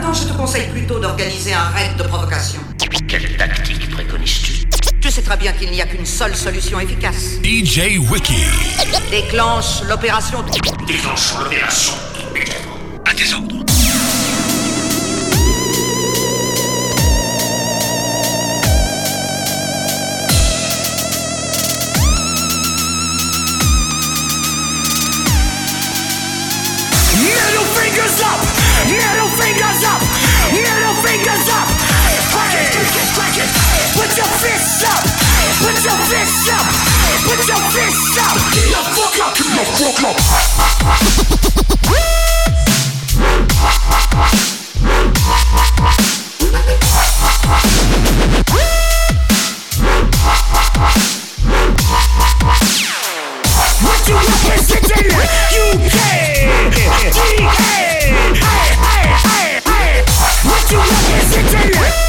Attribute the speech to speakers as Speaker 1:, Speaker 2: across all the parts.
Speaker 1: Attends, je te conseille plutôt d'organiser un raid de provocation.
Speaker 2: Quelle tactique préconises-tu?
Speaker 1: Tu sais très bien qu'il n'y a qu'une seule solution efficace.
Speaker 3: DJ Wiki.
Speaker 1: Déclenche l'opération.
Speaker 2: Déclenche l'opération immédiatement. À tes ordres.
Speaker 4: Put your fists up. Put your up. Put your up. Fuck fuck up. What you representing? UK, DA, hey. What you?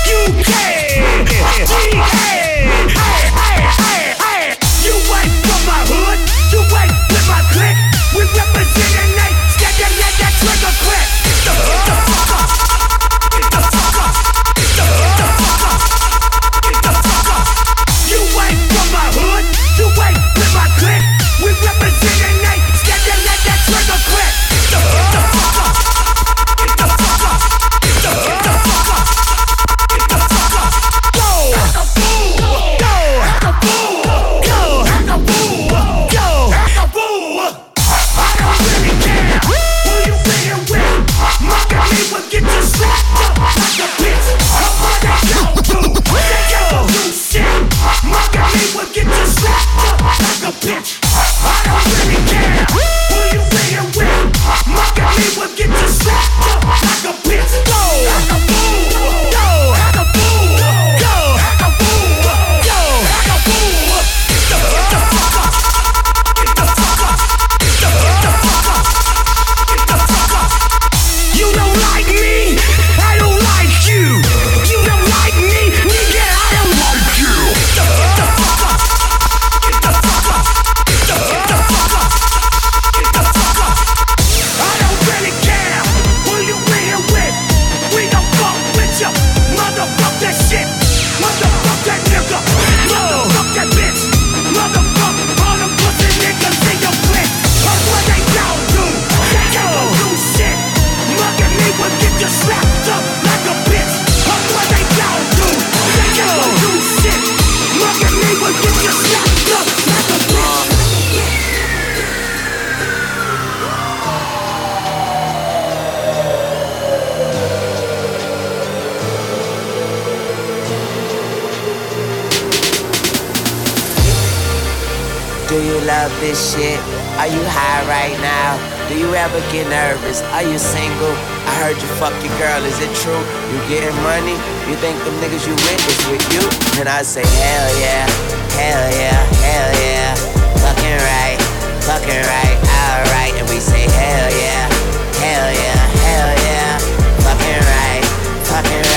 Speaker 5: love this shit? Are you high right now? Do you ever get nervous? Are you single? I heard you fuck your girl, is it true? You getting money? You think them niggas you with is with you? And I say, hell yeah, hell yeah, hell yeah. Fucking right, fucking right, alright. And we say, hell yeah, hell yeah, hell yeah. Fucking right, fucking right.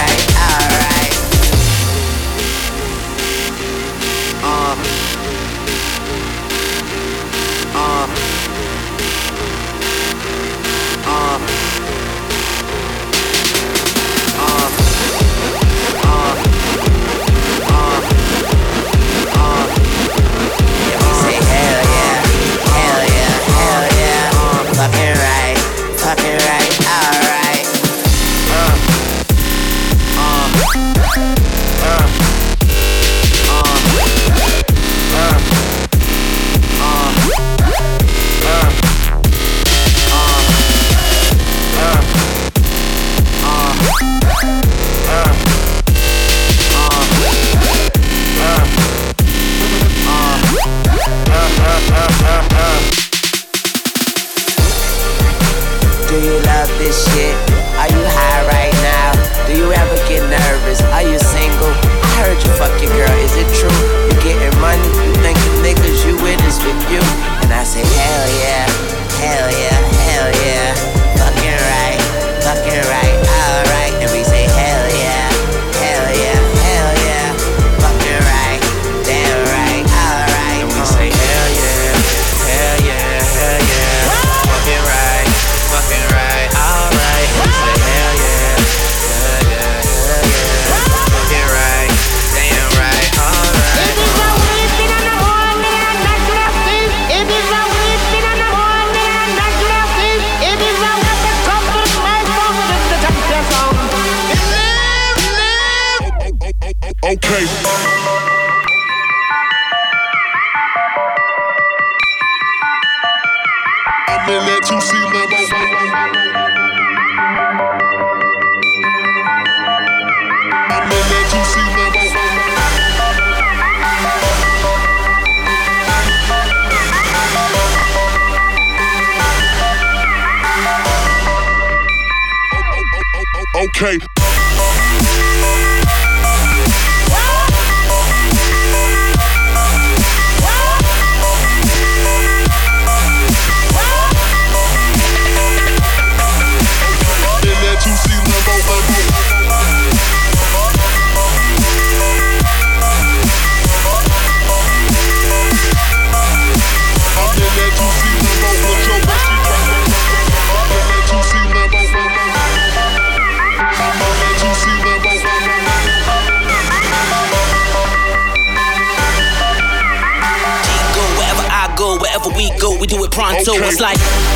Speaker 6: It's like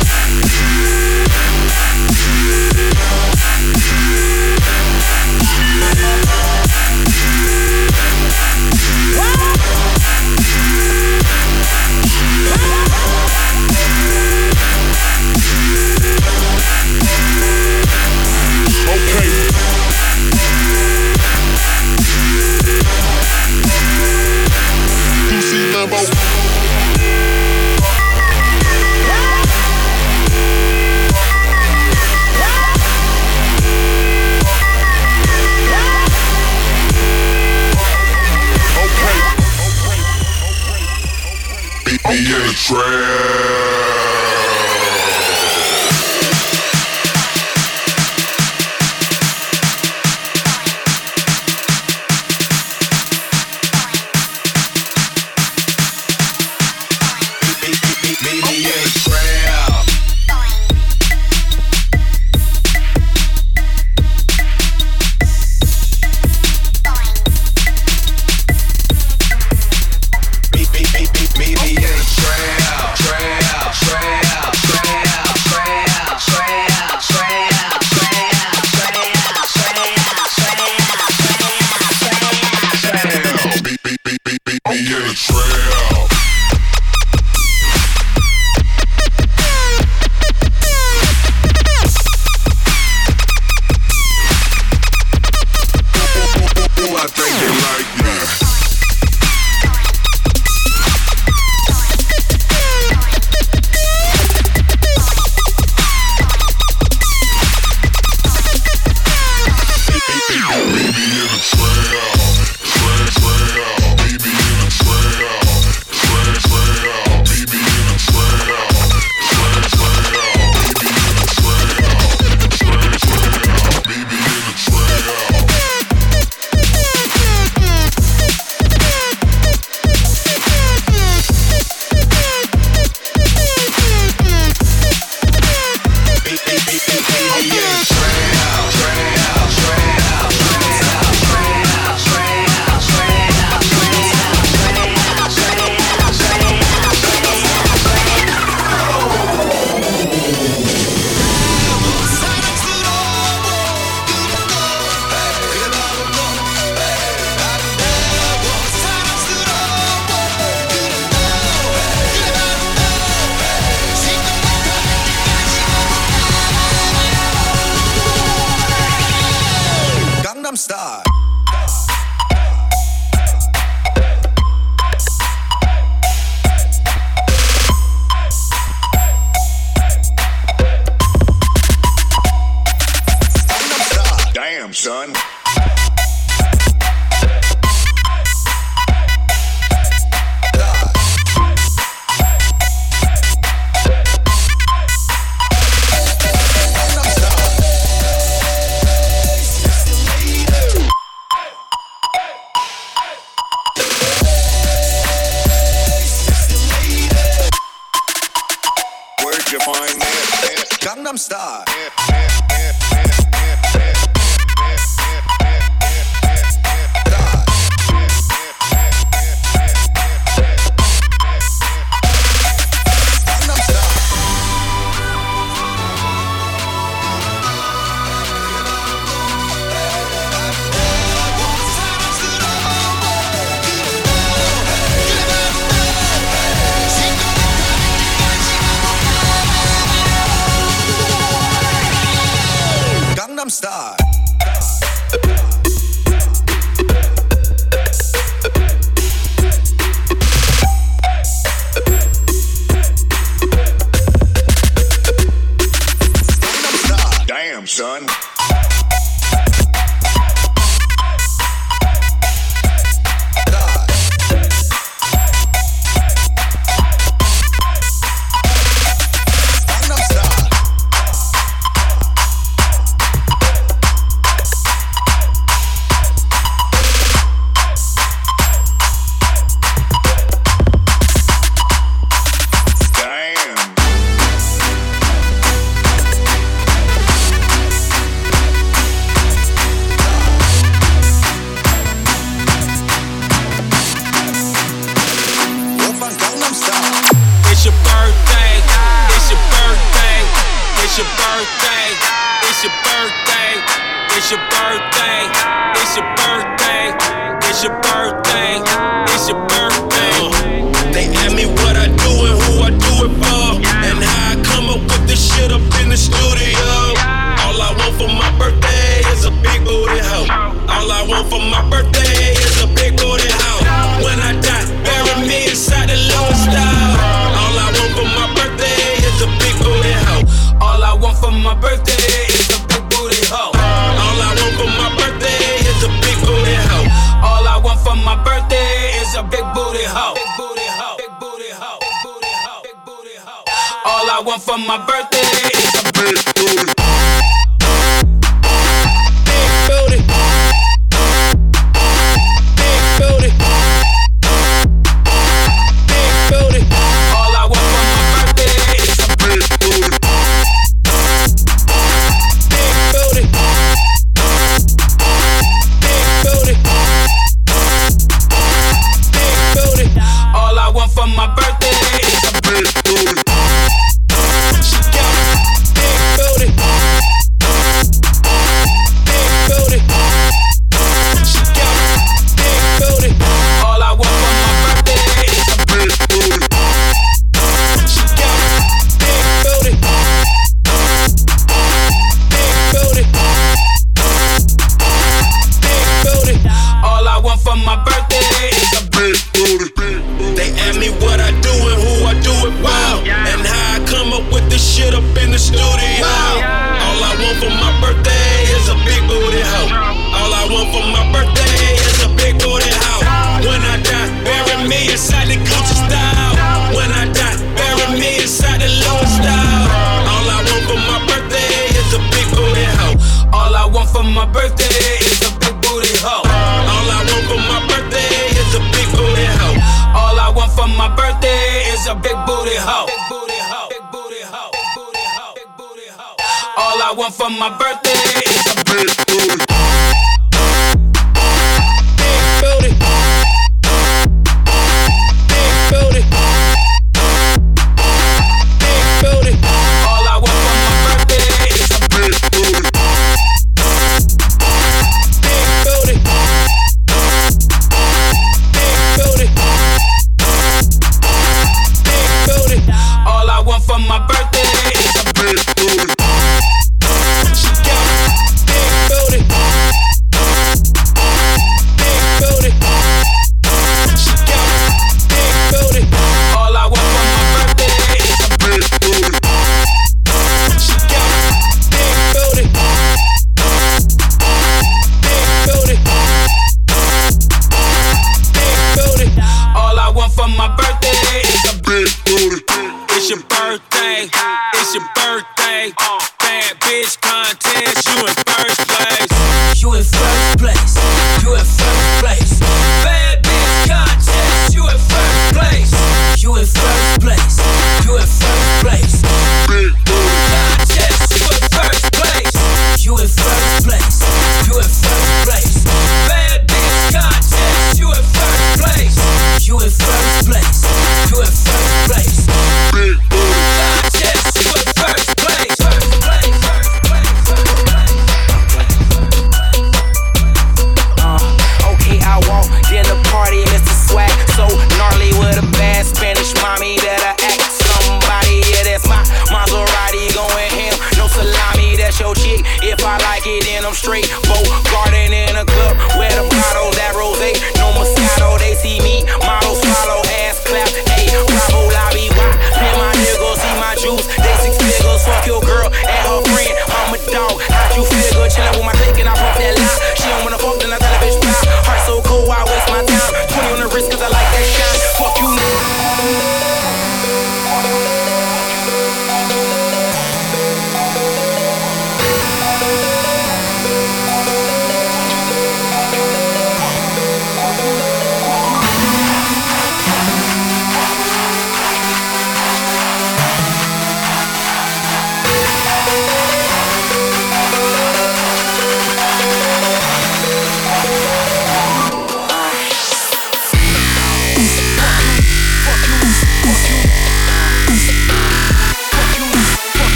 Speaker 3: All I want for my birthday is a big booty house. When I die, bury me inside the Lone Star. All I want for my birthday is a big booty house. All I want for my birthday is a big booty house. All I want for my birthday is a big booty house. All I want for my birthday is a big booty house. All I want for my birthday is a big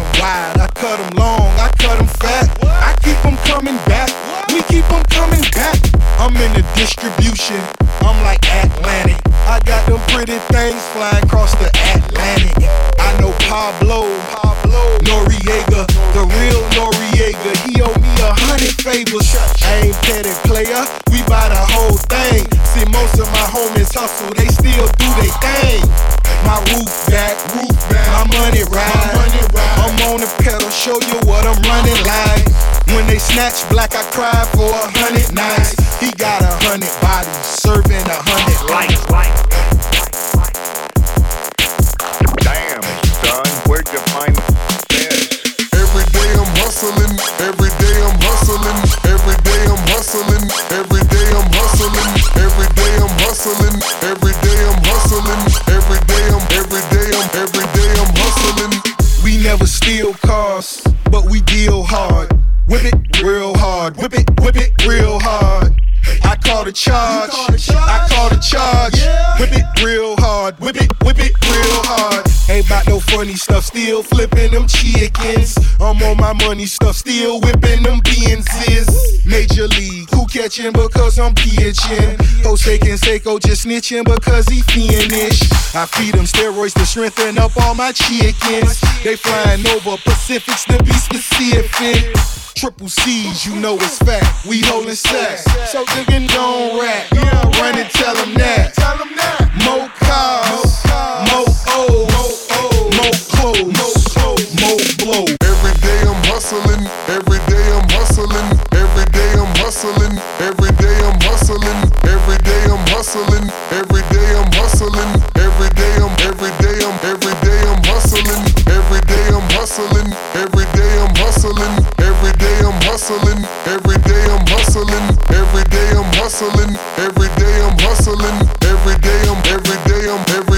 Speaker 7: cut 'em wide, I cut 'em long, I cut 'em fat. I keep 'em coming back, we keep 'em coming back. I'm in the distribution, I'm like Atlantic. I got them pretty things flying across the Atlantic. I know Pablo, Pablo Noriega, the real Noriega. He owe me a hundred favors. I ain't petty player, we buy the whole thing. See, most of my homies hustle, they still do they thing. My roof back, roof back, my money ride, my money ride. I'm on the pedal, show you what I'm running like. When they snatch black, I cry for a hundred nights. He got a hundred bodies, serving a hundred lives.
Speaker 8: Damn, son, where'd you find this?
Speaker 9: Every day I'm hustling, every day I'm hustling, every day I'm hustling, every day I'm hustling, every day I'm hustling, every
Speaker 7: steal cars, but we deal hard. Whip it real hard, whip it, whip it real hard. I call the charge, I call the charge. Whip it real hard, whip it, whip it real hard. Ain't about no funny stuff, still flipping them chickens. I'm on my money stuff, still whipping them Benzes. Major league, who catching because I'm pitching? Jose Canseco just snitching because he fiendish. I feed them steroids to strengthen up all my chickens. They flying over Pacifics to be specific. Triple C's, you know it's fact. We holding sacks. So nigga don't rap. Run and tell them that. More cars, more O's, more clothes, more blow.
Speaker 9: Every day I'm hustling, every day I'm hustling, every day I'm hustling, every day I'm hustling, every day I'm hustling, every day I'm hustling, every day I'm every day I'm every day I'm hustling, every day I'm hustling, every day I'm hustling, every day I'm hustling, every day I'm hustling, every day I'm hustling, every day I'm every day I'm every day I'm every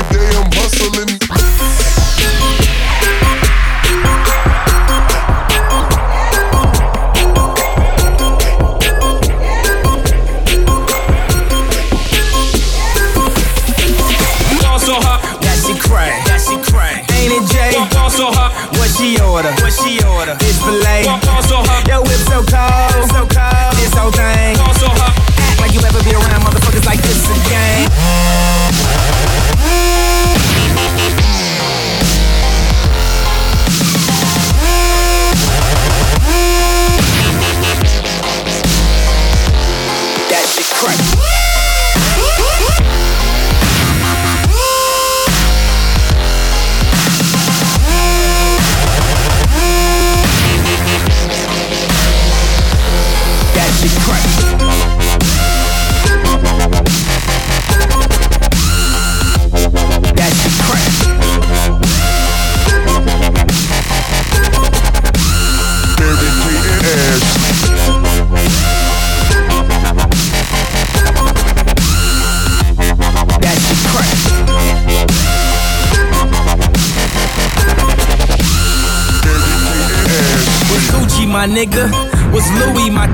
Speaker 3: so
Speaker 10: cold.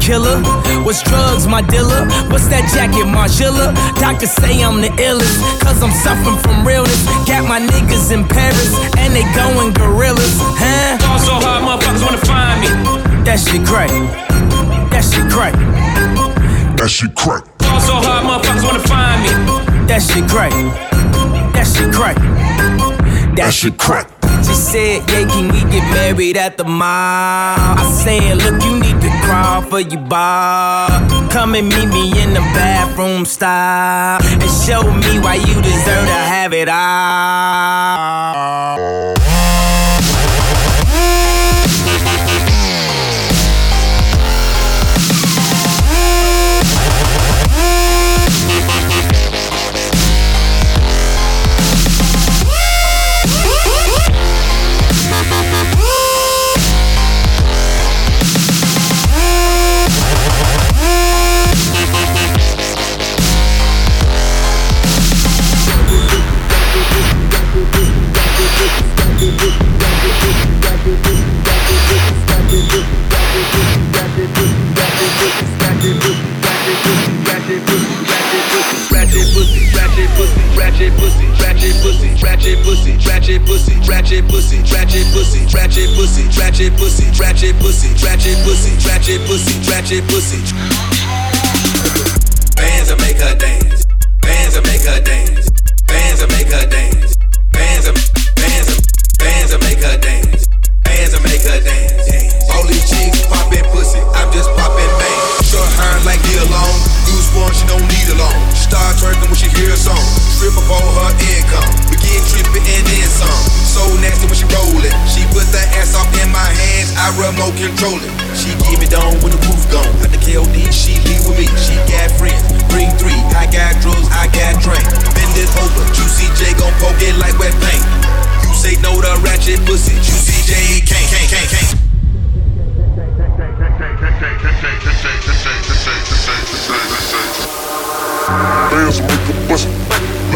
Speaker 10: Killer? Was drugs my dealer? What's that jacket, Margiela? Doctors say I'm the illest, cause I'm suffering from realness. Got my niggas in Paris, and they going gorillas, huh?
Speaker 3: Also hot. Motherfuckers wanna find me.
Speaker 10: That shit crack. That shit crack.
Speaker 9: That shit crack.
Speaker 3: Also hot. Motherfuckers wanna find me.
Speaker 10: That shit crack. That shit crack.
Speaker 9: That shit crack.
Speaker 10: Said, yeah, can we get married at the mall? I said, look, you need to crawl for your bar. Come and meet me in the bathroom style and show me why you deserve to have it all.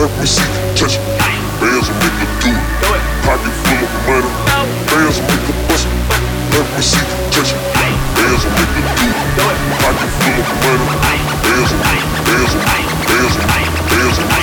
Speaker 9: Let me see you touch it. Bands will make her do it. Pocket full of money. Bands will make her bust it. Let me see you touch it. Bands will make her do it. Pocket full of money. Bands will, bands will, bands will, bands will. Bust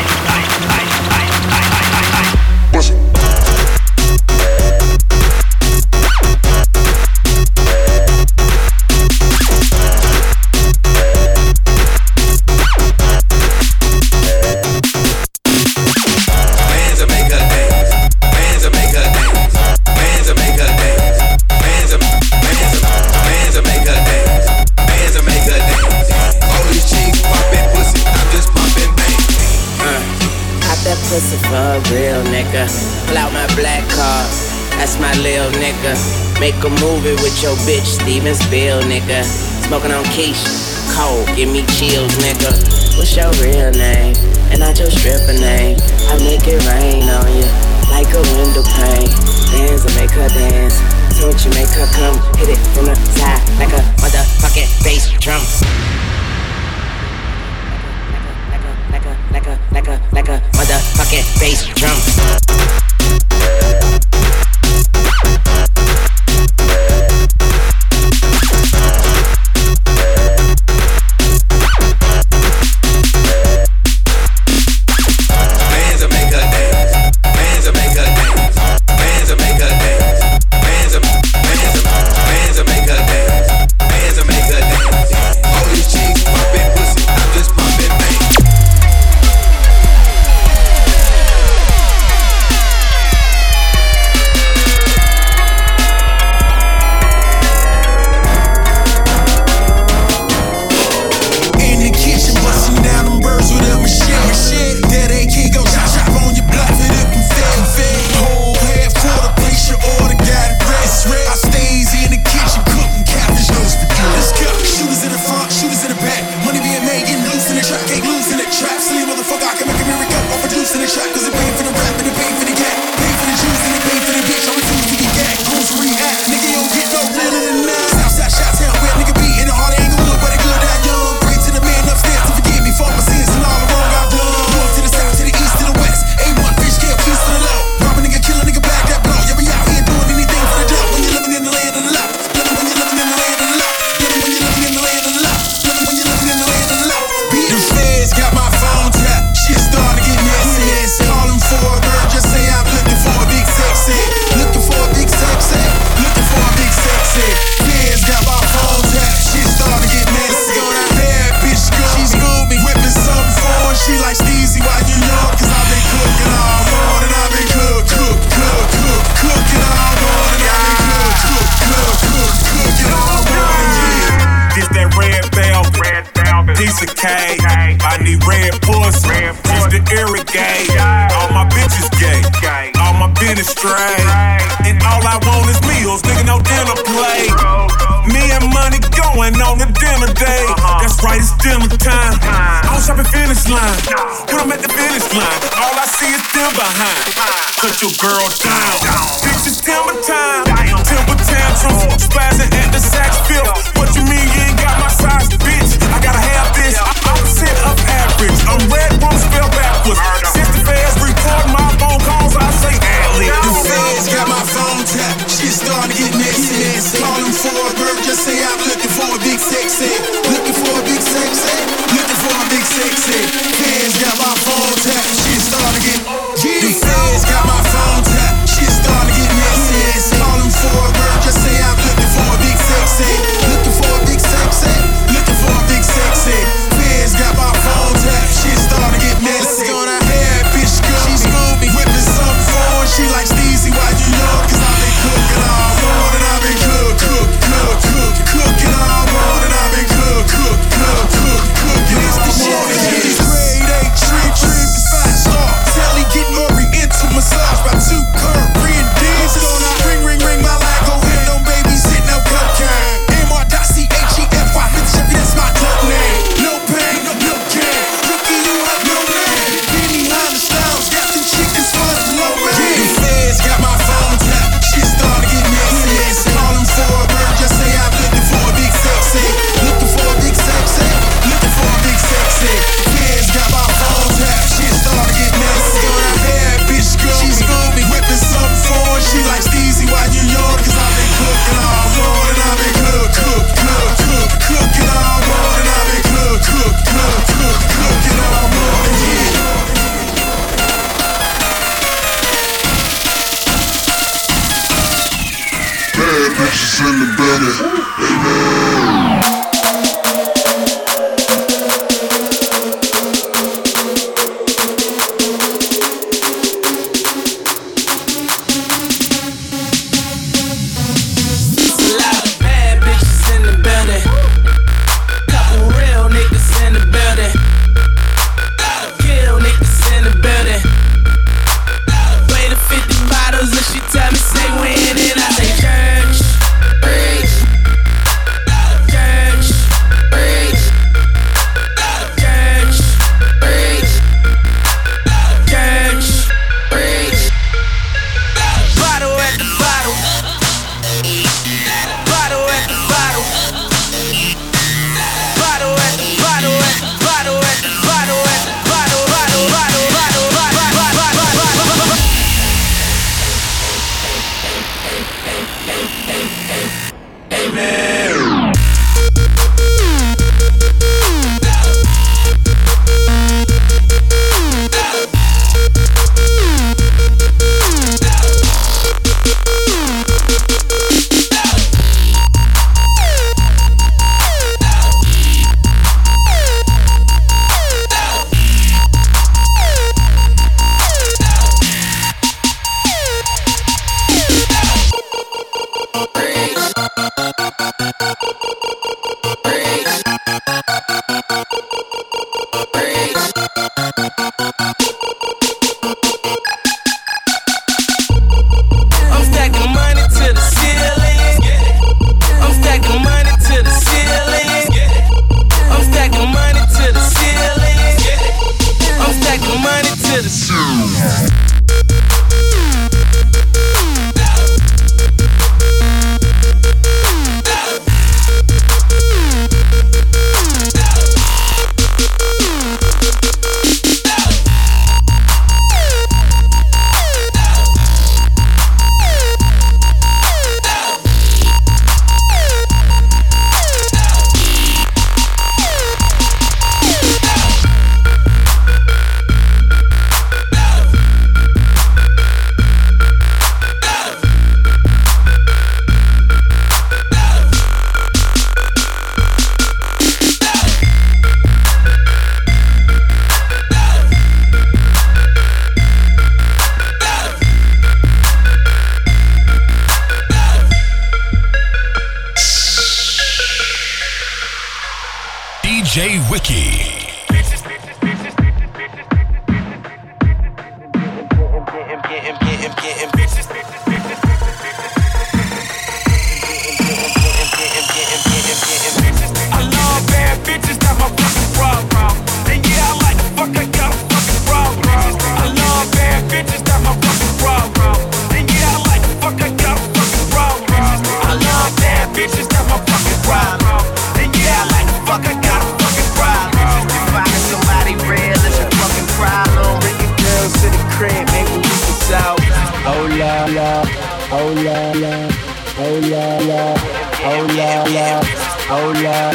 Speaker 11: Make
Speaker 5: a movie with your bitch, Steven Spiel nigga. Smoking on Keisha, cold, give me chills nigga. What's your real name? And not your stripper name. I make it rain on you, like a window pane. Dance and make her dance. What you make her come, hit it from the side like a motherfucking bass drum. Like a, Like a, like a, like a, like a motherfucking bass drum.
Speaker 12: finish line. Put them at the finish line. All I see is them behind. Cut your girl down. Bitch, it's timber time. Timber tantrum. Spazzing at the sax
Speaker 5: field.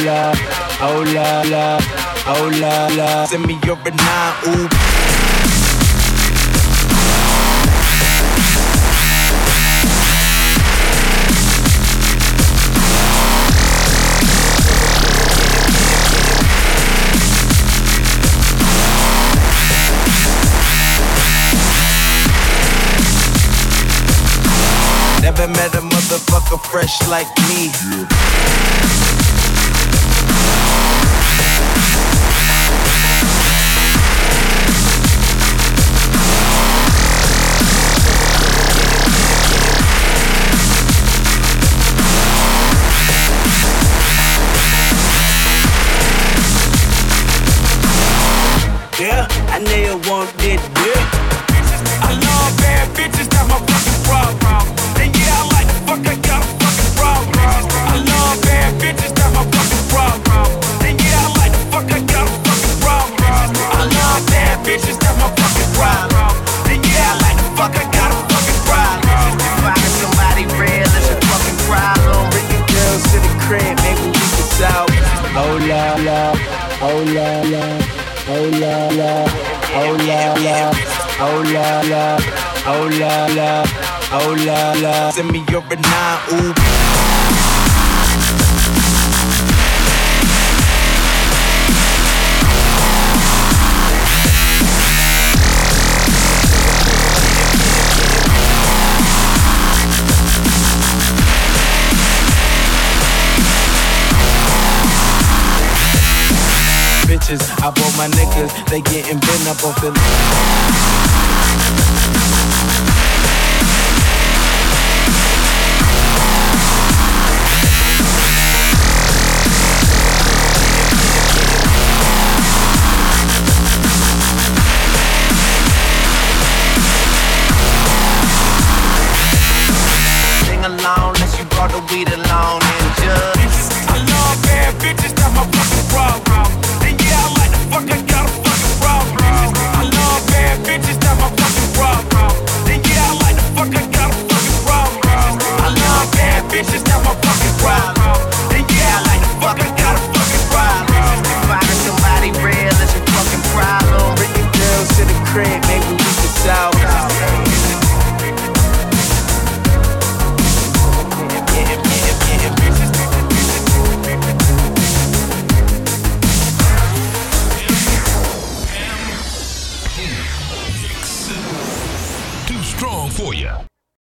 Speaker 5: la, oh la la, oh. Send me your banana, ooh. Never met a motherfucker fresh like me.
Speaker 3: Yeah.
Speaker 5: Send me your nine, ooh. Bitches, I bought my niggas, they getting bent up off the.